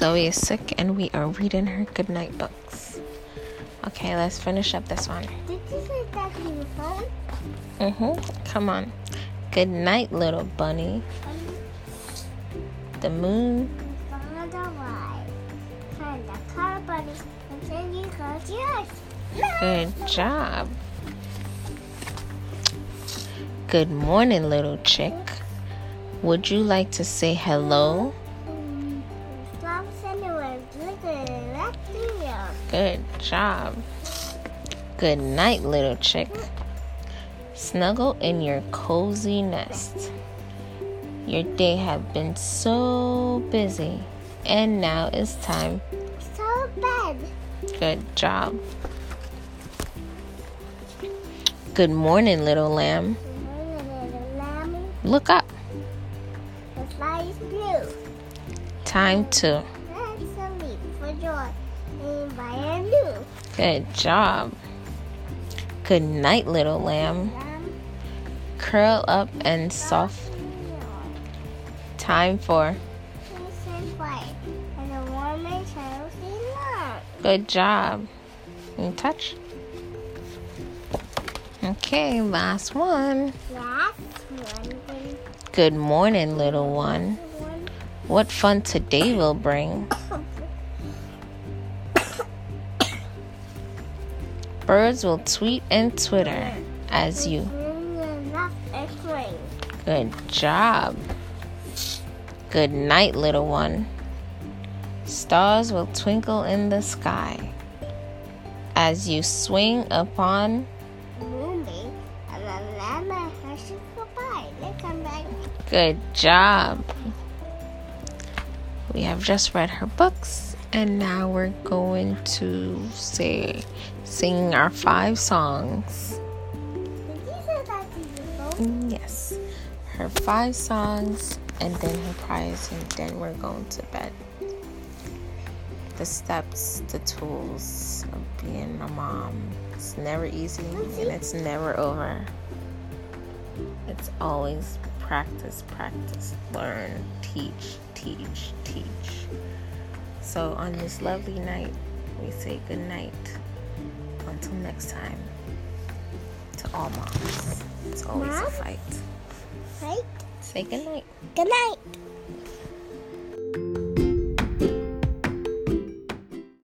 Zoe is sick and we are reading her goodnight books. Okay, let's finish up this one. Did you say that on your phone? Mm-hmm. Come on. Good night, little bunny. The moon. You. Good job. Good morning, little chick. Would you like to say hello? Good job. Good night, little chick. Snuggle in your cozy nest. Your day have been so busy, and now it's time. So bad. Good job. Good morning, little lamb. The lamb, Look up. the sky is blue. Time to. That's a leap for joy. Good job. Good night, little lamb. Curl up and soft. Time for. Good job. And touch. Okay, last one. Good morning, little. One. What fun today will bring. Birds will tweet and twitter as you. Good job. Good night, little one. Stars will twinkle in the sky as you swing upon. Good job. We have just read her books, and now we're going to say sing our five songs. Yes, her five songs, and then her prize, and then we're going to bed. The steps, the tools of being a mom. It's never easy, and it's never over. It's always practice, practice, learn, teach, teach, teach. So on this lovely night, we say good night. Until next time, to all moms. It's always a Mom? fight. Right? Say good night. Good night.